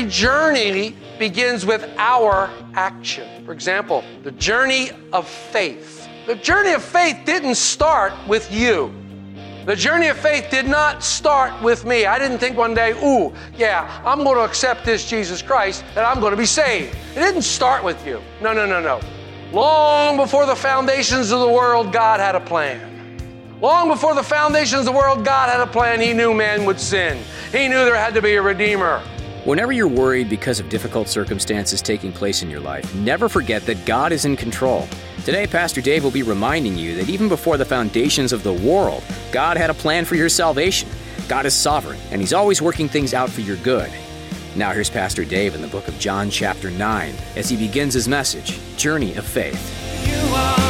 Every journey begins with our action. For example, the journey of faith. The journey of faith didn't start with you. The journey of faith did not start with me. I didn't think one day, ooh, yeah, I'm going to accept this Jesus Christ and I'm going to be saved. It didn't start with you. No, no, no, no. Long before the foundations of the world, God had a plan. Long before the foundations of the world, God had a plan. He knew man would sin. He knew there had to be a redeemer. Whenever you're worried because of difficult circumstances taking place in your life, never forget that God is in control. Today, Pastor Dave will be reminding you that even before the foundations of the world, God had a plan for your salvation. God is sovereign, and He's always working things out for your good. Now, here's Pastor Dave in the book of John, chapter 9, as he begins his message Journey of Faith. You are.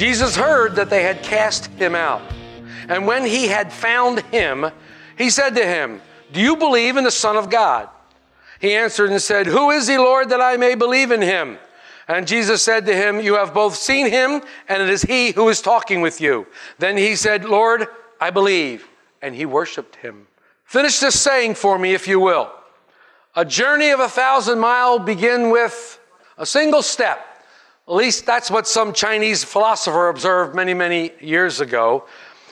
Jesus heard that they had cast him out. And when he had found him, he said to him, Do you believe in the Son of God? He answered and said, Who is he, Lord, that I may believe in him? And Jesus said to him, You have both seen him, and it is he who is talking with you. Then he said, Lord, I believe. And he worshiped him. Finish this saying for me, if you will. A journey of a thousand mile begin with a single step. At least that's what some Chinese philosopher observed many, many years ago.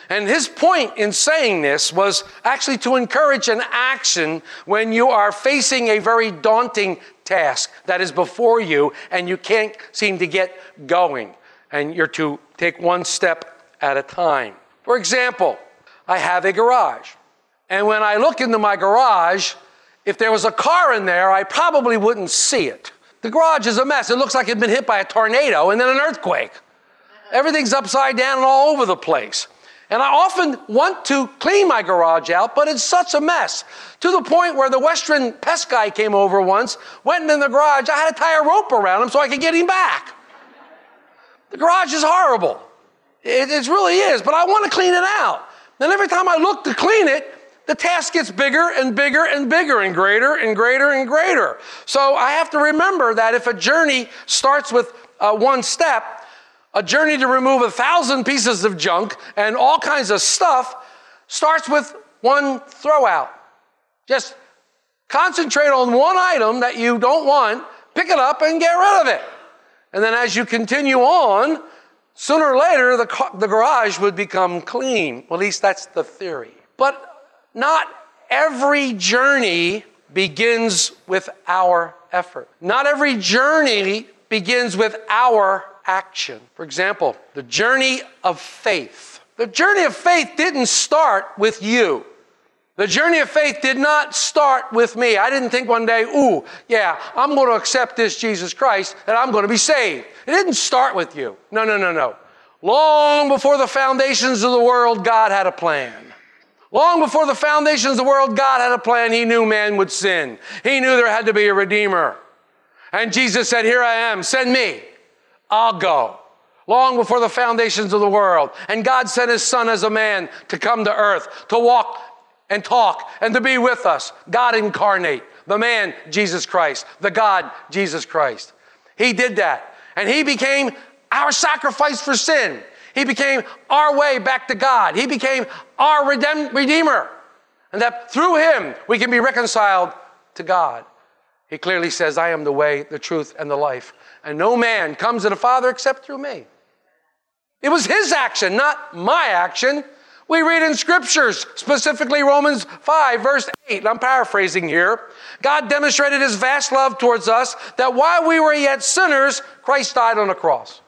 And his point in saying this was actually to encourage an action when you are facing a very daunting task that is before you and you can't seem to get going. And you're to take one step at a time. For example, I have a garage. And when I look into my garage, if there was a car in there, I probably wouldn't see it. The garage is a mess. It looks like it'd been hit by a tornado and then an earthquake. Everything's upside down and all over the place. And I often want to clean my garage out, but it's such a mess. To the point where the Western pest guy came over once, went in the garage, I had to tie a rope around him so I could get him back. The garage is horrible. It, it really is, but I want to clean it out. And every time I look to clean it, the task gets bigger and bigger and bigger and greater and greater and greater. So I have to remember that if a journey starts with uh, one step, a journey to remove a thousand pieces of junk and all kinds of stuff starts with one throw out. Just concentrate on one item that you don't want, pick it up and get rid of it. And then as you continue on, sooner or later the, the garage would become clean. Well, at least that's the theory. But not every journey begins with our effort. Not every journey begins with our action. For example, the journey of faith. The journey of faith didn't start with you. The journey of faith did not start with me. I didn't think one day, ooh, yeah, I'm going to accept this Jesus Christ and I'm going to be saved. It didn't start with you. No, no, no, no. Long before the foundations of the world, God had a plan. Long before the foundations of the world, God had a plan. He knew man would sin. He knew there had to be a redeemer. And Jesus said, Here I am, send me. I'll go. Long before the foundations of the world. And God sent his son as a man to come to earth, to walk and talk and to be with us. God incarnate, the man, Jesus Christ, the God, Jesus Christ. He did that. And he became our sacrifice for sin. He became our way back to God. He became our redem- Redeemer. And that through him we can be reconciled to God. He clearly says, I am the way, the truth, and the life. And no man comes to the Father except through me. It was his action, not my action. We read in scriptures, specifically Romans 5, verse 8. I'm paraphrasing here. God demonstrated his vast love towards us that while we were yet sinners, Christ died on the cross.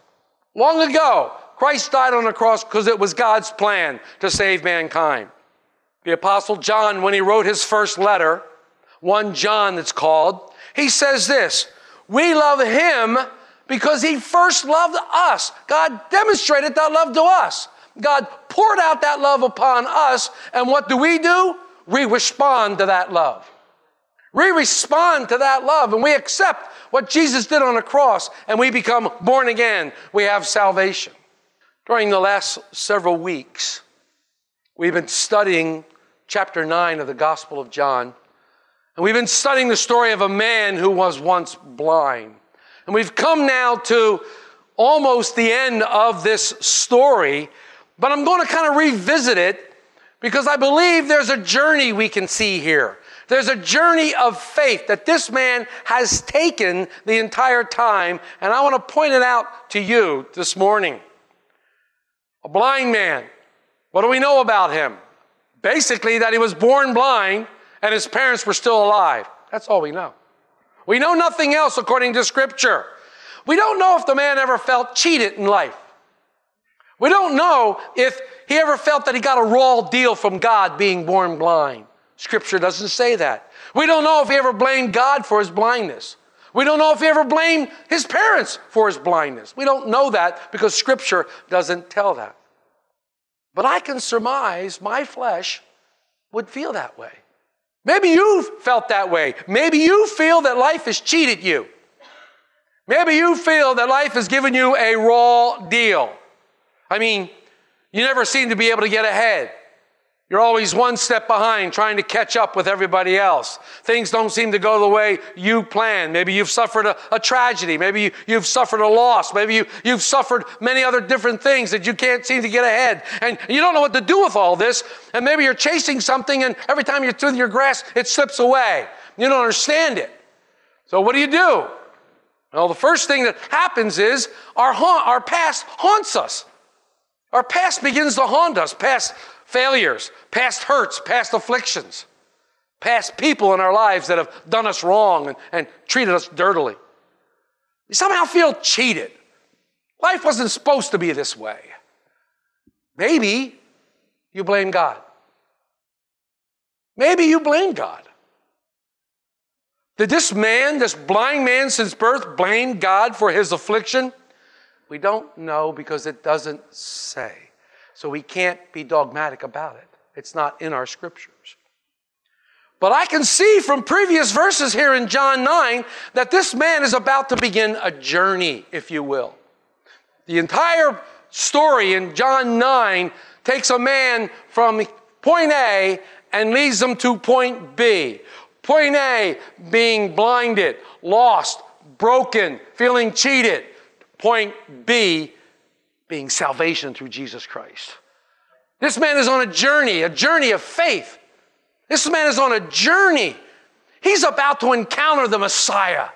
Long ago, Christ died on the cross because it was God's plan to save mankind. The Apostle John, when he wrote his first letter, 1 John it's called, he says this We love him because he first loved us. God demonstrated that love to us. God poured out that love upon us, and what do we do? We respond to that love. We respond to that love and we accept what Jesus did on the cross and we become born again. We have salvation. During the last several weeks, we've been studying chapter 9 of the Gospel of John. And we've been studying the story of a man who was once blind. And we've come now to almost the end of this story, but I'm going to kind of revisit it because I believe there's a journey we can see here. There's a journey of faith that this man has taken the entire time, and I want to point it out to you this morning. A blind man. What do we know about him? Basically, that he was born blind and his parents were still alive. That's all we know. We know nothing else according to Scripture. We don't know if the man ever felt cheated in life. We don't know if he ever felt that he got a raw deal from God being born blind. Scripture doesn't say that. We don't know if he ever blamed God for his blindness. We don't know if he ever blamed his parents for his blindness. We don't know that because Scripture doesn't tell that. But I can surmise my flesh would feel that way. Maybe you've felt that way. Maybe you feel that life has cheated you. Maybe you feel that life has given you a raw deal. I mean, you never seem to be able to get ahead. You're always one step behind trying to catch up with everybody else. Things don't seem to go the way you planned. Maybe you've suffered a, a tragedy. Maybe you, you've suffered a loss. Maybe you, you've suffered many other different things that you can't seem to get ahead. And you don't know what to do with all this. And maybe you're chasing something and every time you're through your grass, it slips away. You don't understand it. So what do you do? Well, the first thing that happens is our, ha- our past haunts us. Our past begins to haunt us, past failures, past hurts, past afflictions, past people in our lives that have done us wrong and, and treated us dirtily. We somehow feel cheated. Life wasn't supposed to be this way. Maybe you blame God. Maybe you blame God. Did this man, this blind man since birth, blame God for his affliction? We don't know because it doesn't say. So we can't be dogmatic about it. It's not in our scriptures. But I can see from previous verses here in John 9 that this man is about to begin a journey, if you will. The entire story in John 9 takes a man from point A and leads him to point B. Point A being blinded, lost, broken, feeling cheated. Point B being salvation through Jesus Christ. This man is on a journey, a journey of faith. This man is on a journey. He's about to encounter the Messiah.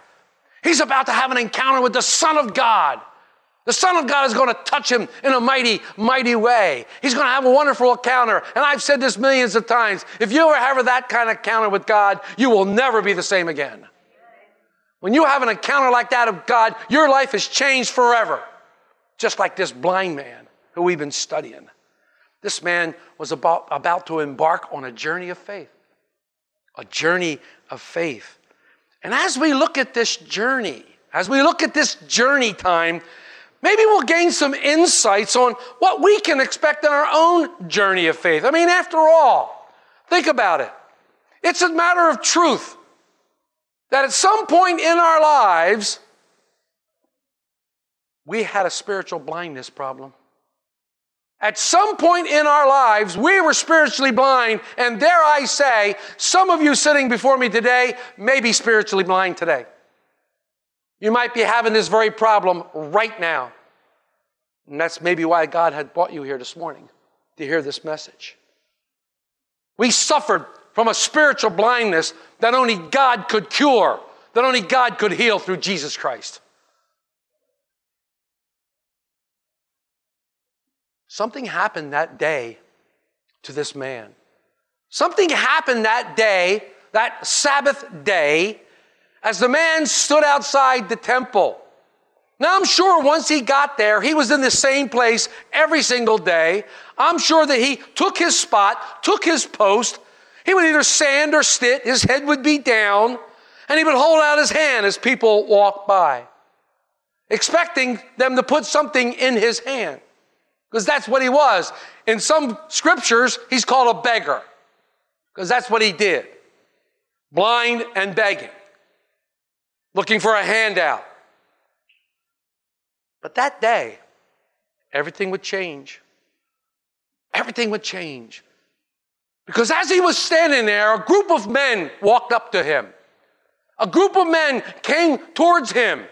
He's about to have an encounter with the Son of God. The Son of God is going to touch him in a mighty, mighty way. He's going to have a wonderful encounter. And I've said this millions of times. If you ever have that kind of encounter with God, you will never be the same again. When you have an encounter like that of God, your life is changed forever. Just like this blind man who we've been studying. This man was about, about to embark on a journey of faith. A journey of faith. And as we look at this journey, as we look at this journey time, maybe we'll gain some insights on what we can expect in our own journey of faith. I mean, after all, think about it. It's a matter of truth that at some point in our lives, we had a spiritual blindness problem. At some point in our lives, we were spiritually blind, and dare I say, some of you sitting before me today may be spiritually blind today. You might be having this very problem right now. And that's maybe why God had brought you here this morning to hear this message. We suffered from a spiritual blindness that only God could cure, that only God could heal through Jesus Christ. Something happened that day to this man. Something happened that day, that Sabbath day, as the man stood outside the temple. Now, I'm sure once he got there, he was in the same place every single day. I'm sure that he took his spot, took his post. He would either stand or sit, his head would be down, and he would hold out his hand as people walked by. expecting them to put something in his hand. Because that's what he was. In some scriptures, he's called a beggar. Because that's what he did. Blind and begging. Looking for a handout. But that day, everything would change. Everything would change. Because as he was standing there, a group of men walked up to him. A group of men came towards him.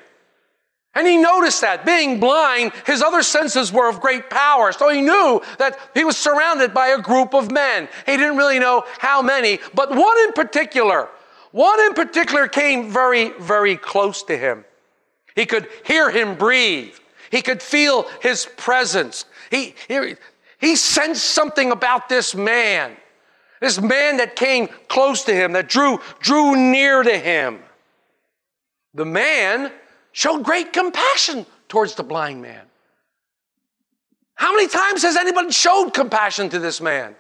And he noticed that, being blind, his other senses were of great power. So he knew that he was surrounded by a group of men. He didn't really know how many, but one in particular, one in particular came very, very close to him. He could hear him breathe. He could feel his presence. He, he, he sensed something about this man. This man that came close to him, that drew, drew near to him. The man showed great compassion towards the blind man. How many times has anybody showed compassion to this man?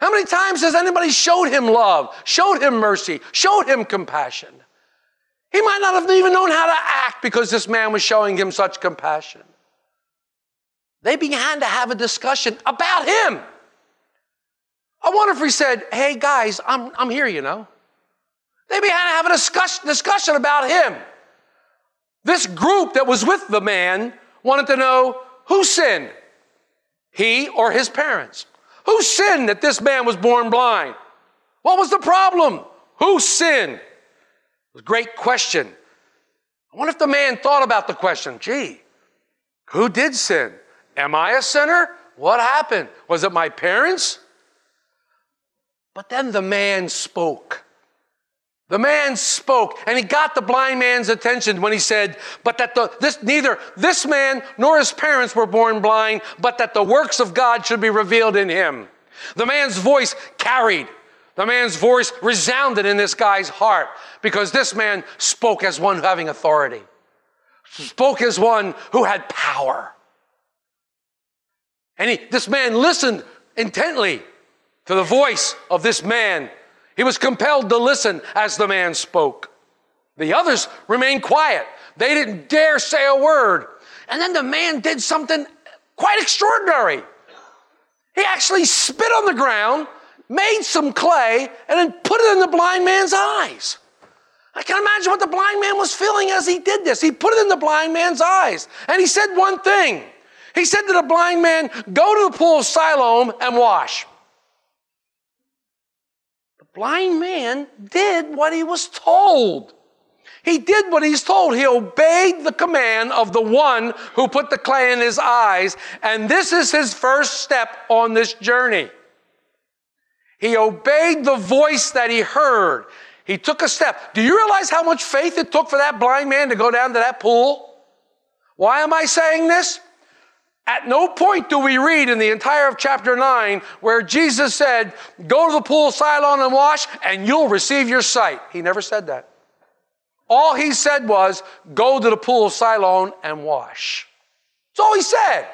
How many times has anybody showed him love, showed him mercy, showed him compassion? He might not have even known how to act because this man was showing him such compassion. They began to have a discussion about him. I wonder if he said, Hey guys, I'm, I'm here, you know. They began to have a discuss, discussion about him. This group that was with the man wanted to know who sinned, he or his parents. Who sinned that this man was born blind? What was the problem? Who sinned? It was a great question. I wonder if the man thought about the question. Gee, who did sin? Am I a sinner? What happened? Was it my parents? But then the man spoke. The man spoke, and he got the blind man's attention when he said, But that the, this, neither this man nor his parents were born blind, but that the works of God should be revealed in him. The man's voice carried. The man's voice resounded in this guy's heart because this man spoke as one having authority, spoke as one who had power. And he, this man listened intently to the voice of this man. He was compelled to listen as the man spoke. The others remained quiet. They didn't dare say a word. And then the man did something quite extraordinary. He actually spit on the ground, made some clay, and then put it in the blind man's eyes. I can imagine what the blind man was feeling as he did this. He put it in the blind man's eyes. And he said one thing. He said to the blind man, Go to the pool of Siloam and wash blind man did what he was told. He did what he's told. He obeyed the command of the one who put the clay in his eyes. And this is his first step on this journey. He obeyed the voice that he heard. He took a step. Do you realize how much faith it took for that blind man to go down to that pool? Why am I saying this? At no point do we read in the entire of chapter 9 where Jesus said, Go to the pool of Siloam and wash, and you'll receive your sight. He never said that. All he said was, Go to the pool of Siloam and wash. That's all he said.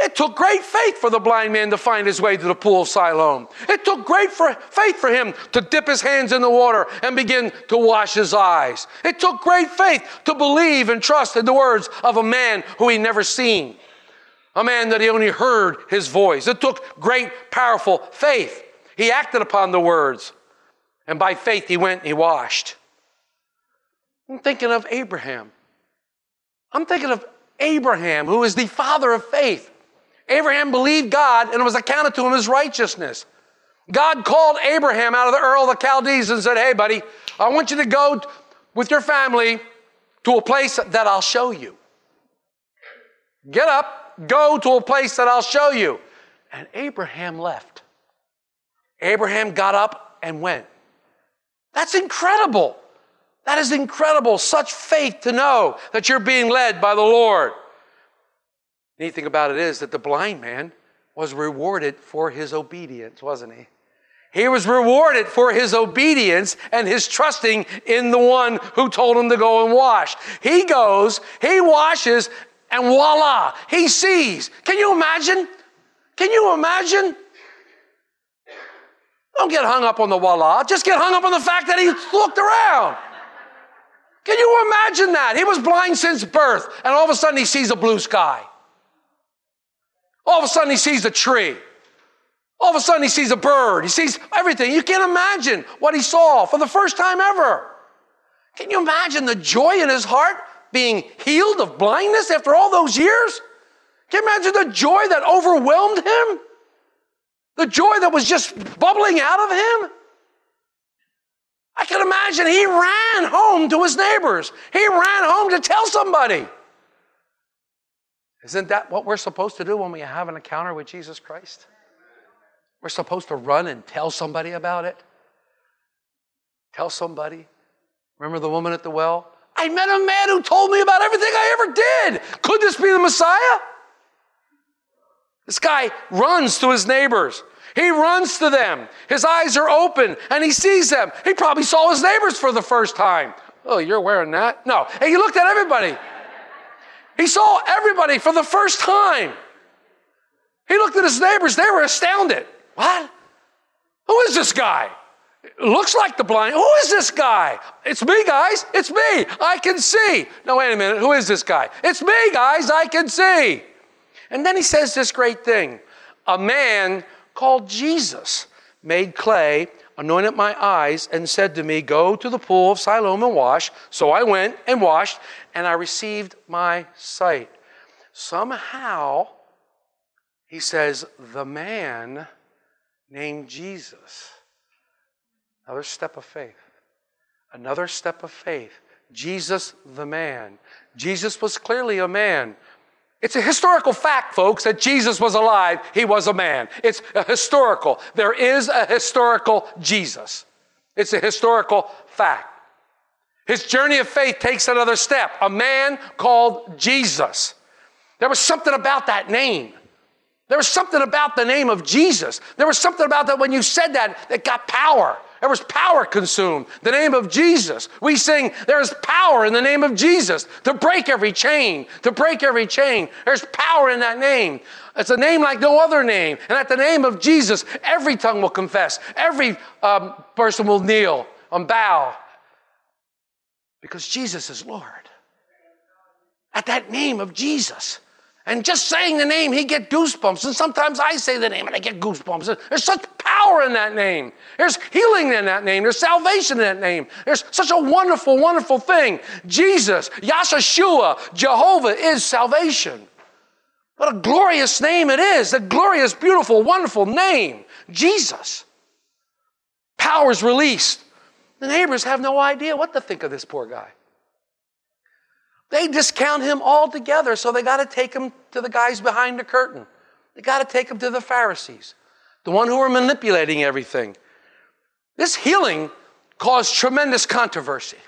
It took great faith for the blind man to find his way to the pool of Siloam. It took great for, faith for him to dip his hands in the water and begin to wash his eyes. It took great faith to believe and trust in the words of a man who he never seen a man that he only heard his voice. It took great, powerful faith. He acted upon the words, and by faith he went and he washed. I'm thinking of Abraham. I'm thinking of Abraham, who is the father of faith. Abraham believed God and it was accounted to him as righteousness. God called Abraham out of the Ur of the Chaldees and said, Hey, buddy, I want you to go with your family to a place that I'll show you. Get up, Go to a place that I'll show you. And Abraham left. Abraham got up and went. That's incredible. That is incredible. Such faith to know that you're being led by the Lord. The neat thing about it is that the blind man was rewarded for his obedience, wasn't he? He was rewarded for his obedience and his trusting in the one who told him to go and wash. He goes, he washes, and voila, he sees. Can you imagine? Can you imagine? Don't get hung up on the voila. Just get hung up on the fact that he looked around. Can you imagine that? He was blind since birth, and all of a sudden he sees a blue sky. All of a sudden he sees a tree. All of a sudden he sees a bird. He sees everything. You can't imagine what he saw for the first time ever. Can you imagine the joy in his heart being healed of blindness after all those years? Can you imagine the joy that overwhelmed him? The joy that was just bubbling out of him? I can imagine he ran home to his neighbors. He ran home to tell somebody. Isn't that what we're supposed to do when we have an encounter with Jesus Christ? We're supposed to run and tell somebody about it. Tell somebody. Remember the woman at the well? I met a man who told me about everything I ever did. Could this be the Messiah? This guy runs to his neighbors. He runs to them. His eyes are open and he sees them. He probably saw his neighbors for the first time. Oh, you're wearing that? No. And he looked at everybody. He saw everybody for the first time. He looked at his neighbors. They were astounded. What? Who is this guy? Looks like the blind. Who is this guy? It's me, guys. It's me. I can see. No, wait a minute. Who is this guy? It's me, guys. I can see. And then he says this great thing A man called Jesus made clay, anointed my eyes, and said to me, Go to the pool of Siloam and wash. So I went and washed, and I received my sight. Somehow, he says, the man named Jesus. Another step of faith. Another step of faith. Jesus, the man. Jesus was clearly a man. It's a historical fact, folks, that Jesus was alive. He was a man. It's a historical. There is a historical Jesus. It's a historical fact. His journey of faith takes another step. A man called Jesus. There was something about that name. There was something about the name of Jesus. There was something about that when you said that that got power. There was power consumed. The name of Jesus. We sing, there is power in the name of Jesus to break every chain, to break every chain. There's power in that name. It's a name like no other name. And at the name of Jesus, every tongue will confess, every um, person will kneel and bow because Jesus is Lord. At that name of Jesus. And just saying the name, he get goosebumps. And sometimes I say the name and I get goosebumps. There's such power in that name. There's healing in that name. There's salvation in that name. There's such a wonderful, wonderful thing. Jesus, Yahshua, Jehovah is salvation. What a glorious name it is. A glorious, beautiful, wonderful name. Jesus. Power is released. The neighbors have no idea what to think of this poor guy. They discount him altogether, so they got to take him to the guys behind the curtain. They got to take him to the Pharisees, the one who were manipulating everything. This healing caused tremendous controversy.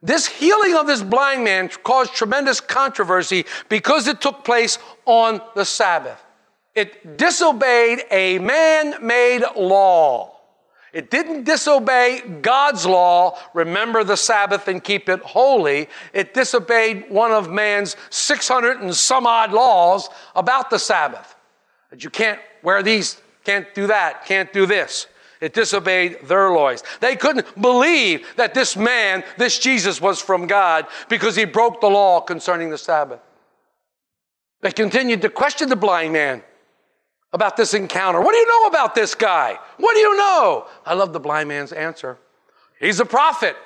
This healing of this blind man caused tremendous controversy because it took place on the Sabbath. It disobeyed a man made law. It didn't disobey God's law, remember the Sabbath and keep it holy. It disobeyed one of man's 600 and some odd laws about the Sabbath. That you can't wear these, can't do that, can't do this. It disobeyed their laws. They couldn't believe that this man, this Jesus, was from God because he broke the law concerning the Sabbath. They continued to question the blind man about this encounter. What do you know about this guy? What do you know? I love the blind man's answer. He's a prophet.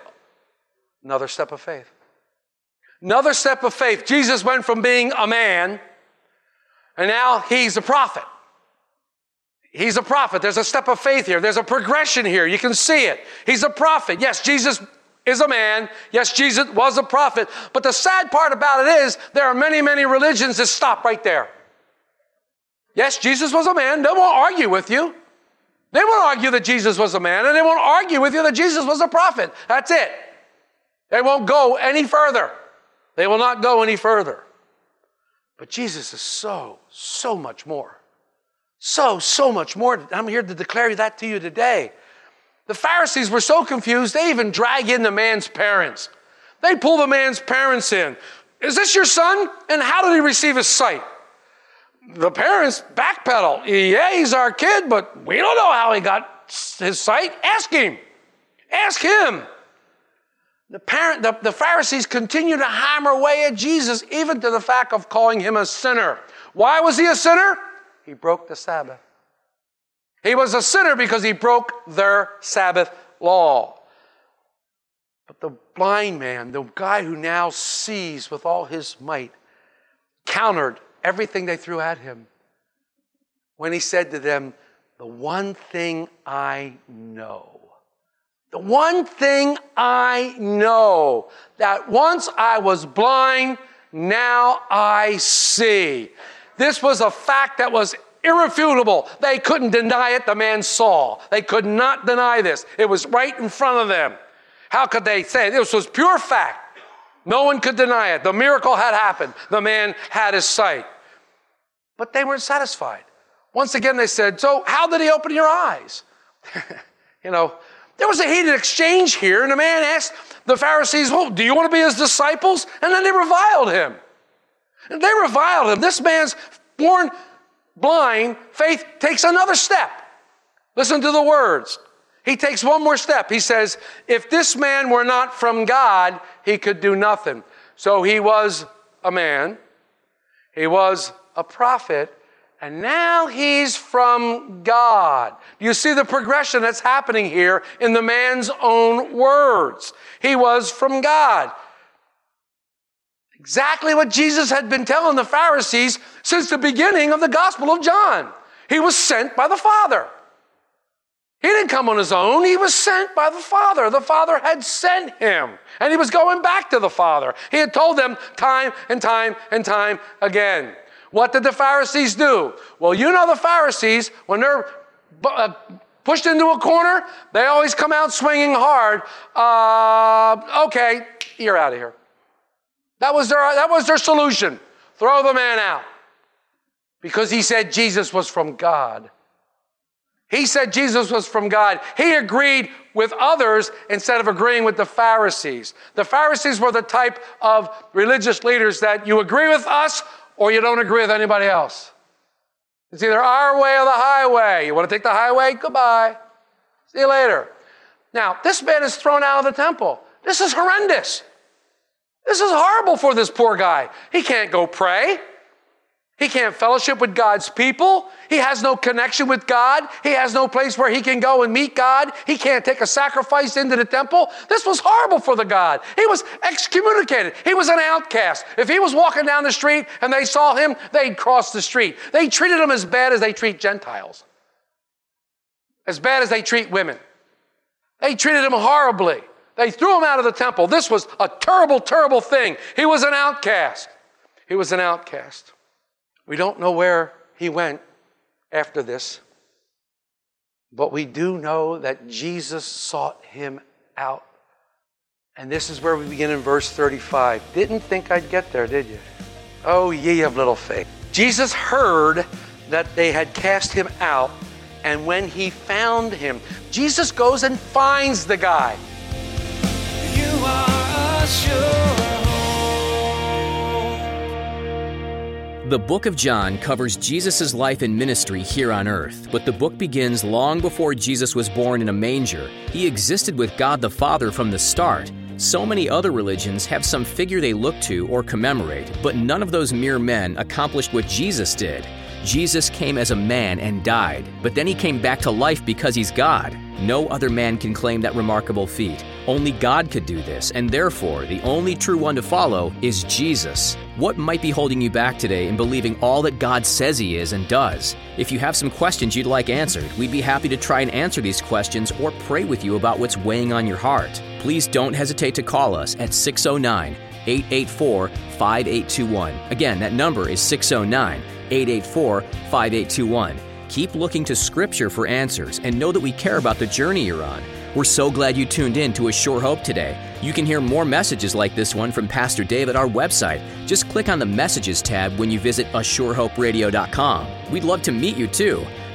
Another step of faith. Another step of faith. Jesus went from being a man, and now he's a prophet. He's a prophet. There's a step of faith here. There's a progression here. You can see it. He's a prophet. Yes, Jesus is a man. Yes, Jesus was a prophet. But the sad part about it is there are many, many religions that stop right there. Yes, Jesus was a man. They won't argue with you. They won't argue that Jesus was a man, and they won't argue with you that Jesus was a prophet. That's it. They won't go any further. They will not go any further. But Jesus is so, so much more. So, so much more. I'm here to declare that to you today. The Pharisees were so confused, they even drag in the man's parents. They pull the man's parents in. Is this your son? And how did he receive his sight? The parents backpedal. Yeah, he's our kid, but we don't know how he got his sight. Ask him. Ask him. The, parent, the, the Pharisees continue to hammer away at Jesus, even to the fact of calling him a sinner. Why was he a sinner? He broke the Sabbath. He was a sinner because he broke their Sabbath law. But the blind man, the guy who now sees with all his might, countered everything they threw at him when he said to them, The one thing I know, the one thing I know, that once I was blind, now I see. This was a fact that was irrefutable. They couldn't deny it. The man saw. They could not deny this. It was right in front of them. How could they say it? This was pure fact. No one could deny it. The miracle had happened. The man had his sight. But they weren't satisfied. Once again, they said, So, how did he open your eyes? you know, there was a heated exchange here, and the man asked the Pharisees, Well, do you want to be his disciples? And then they reviled him. And they reviled him. This man's born blind. Faith takes another step. Listen to the words. He takes one more step. He says, If this man were not from God, he could do nothing. So he was a man, he was a prophet, and now he's from God. You see the progression that's happening here in the man's own words. He was from God. Exactly what Jesus had been telling the Pharisees since the beginning of the Gospel of John. He was sent by the Father. He didn't come on his own. He was sent by the Father. The Father had sent him. And he was going back to the Father. He had told them time and time and time again. What did the Pharisees do? Well, you know the Pharisees, when they're uh, pushed into a corner, they always come out swinging hard. Uh, okay, you're out of here. That was, their, that was their solution. Throw the man out. Because he said Jesus was from God. He said Jesus was from God. He agreed with others instead of agreeing with the Pharisees. The Pharisees were the type of religious leaders that you agree with us or you don't agree with anybody else. It's either our way or the highway. You want to take the highway? Goodbye. See you later. Now, this man is thrown out of the temple. This is horrendous. This is horrible for this poor guy. He can't go pray. He can't fellowship with God's people. He has no connection with God. He has no place where he can go and meet God. He can't take a sacrifice into the temple. This was horrible for the God. He was excommunicated. He was an outcast. If he was walking down the street and they saw him, they'd cross the street. They treated him as bad as they treat Gentiles, as bad as they treat women. They treated him horribly. They threw him out of the temple. This was a terrible, terrible thing. He was an outcast. He was an outcast. We don't know where he went after this, but we do know that Jesus sought him out. And this is where we begin in verse 35. Didn't think I'd get there, did you? Oh, ye of little faith. Jesus heard that they had cast him out, and when he found him, Jesus goes and finds the guy. You are a The book of John covers Jesus' life and ministry here on earth, but the book begins long before Jesus was born in a manger. He existed with God the Father from the start. So many other religions have some figure they look to or commemorate, but none of those mere men accomplished what Jesus did. Jesus came as a man and died, but then he came back to life because he's God. No other man can claim that remarkable feat. Only God could do this, and therefore, the only true one to follow is Jesus. What might be holding you back today in believing all that God says He is and does? If you have some questions you'd like answered, we'd be happy to try and answer these questions or pray with you about what's weighing on your heart. Please don't hesitate to call us at 609 884 5821. Again, that number is 609 884 5821. Keep looking to Scripture for answers and know that we care about the journey you're on. We're so glad you tuned in to A Sure Hope today. You can hear more messages like this one from Pastor Dave at our website. Just click on the Messages tab when you visit ASureHopeRadio.com. We'd love to meet you too.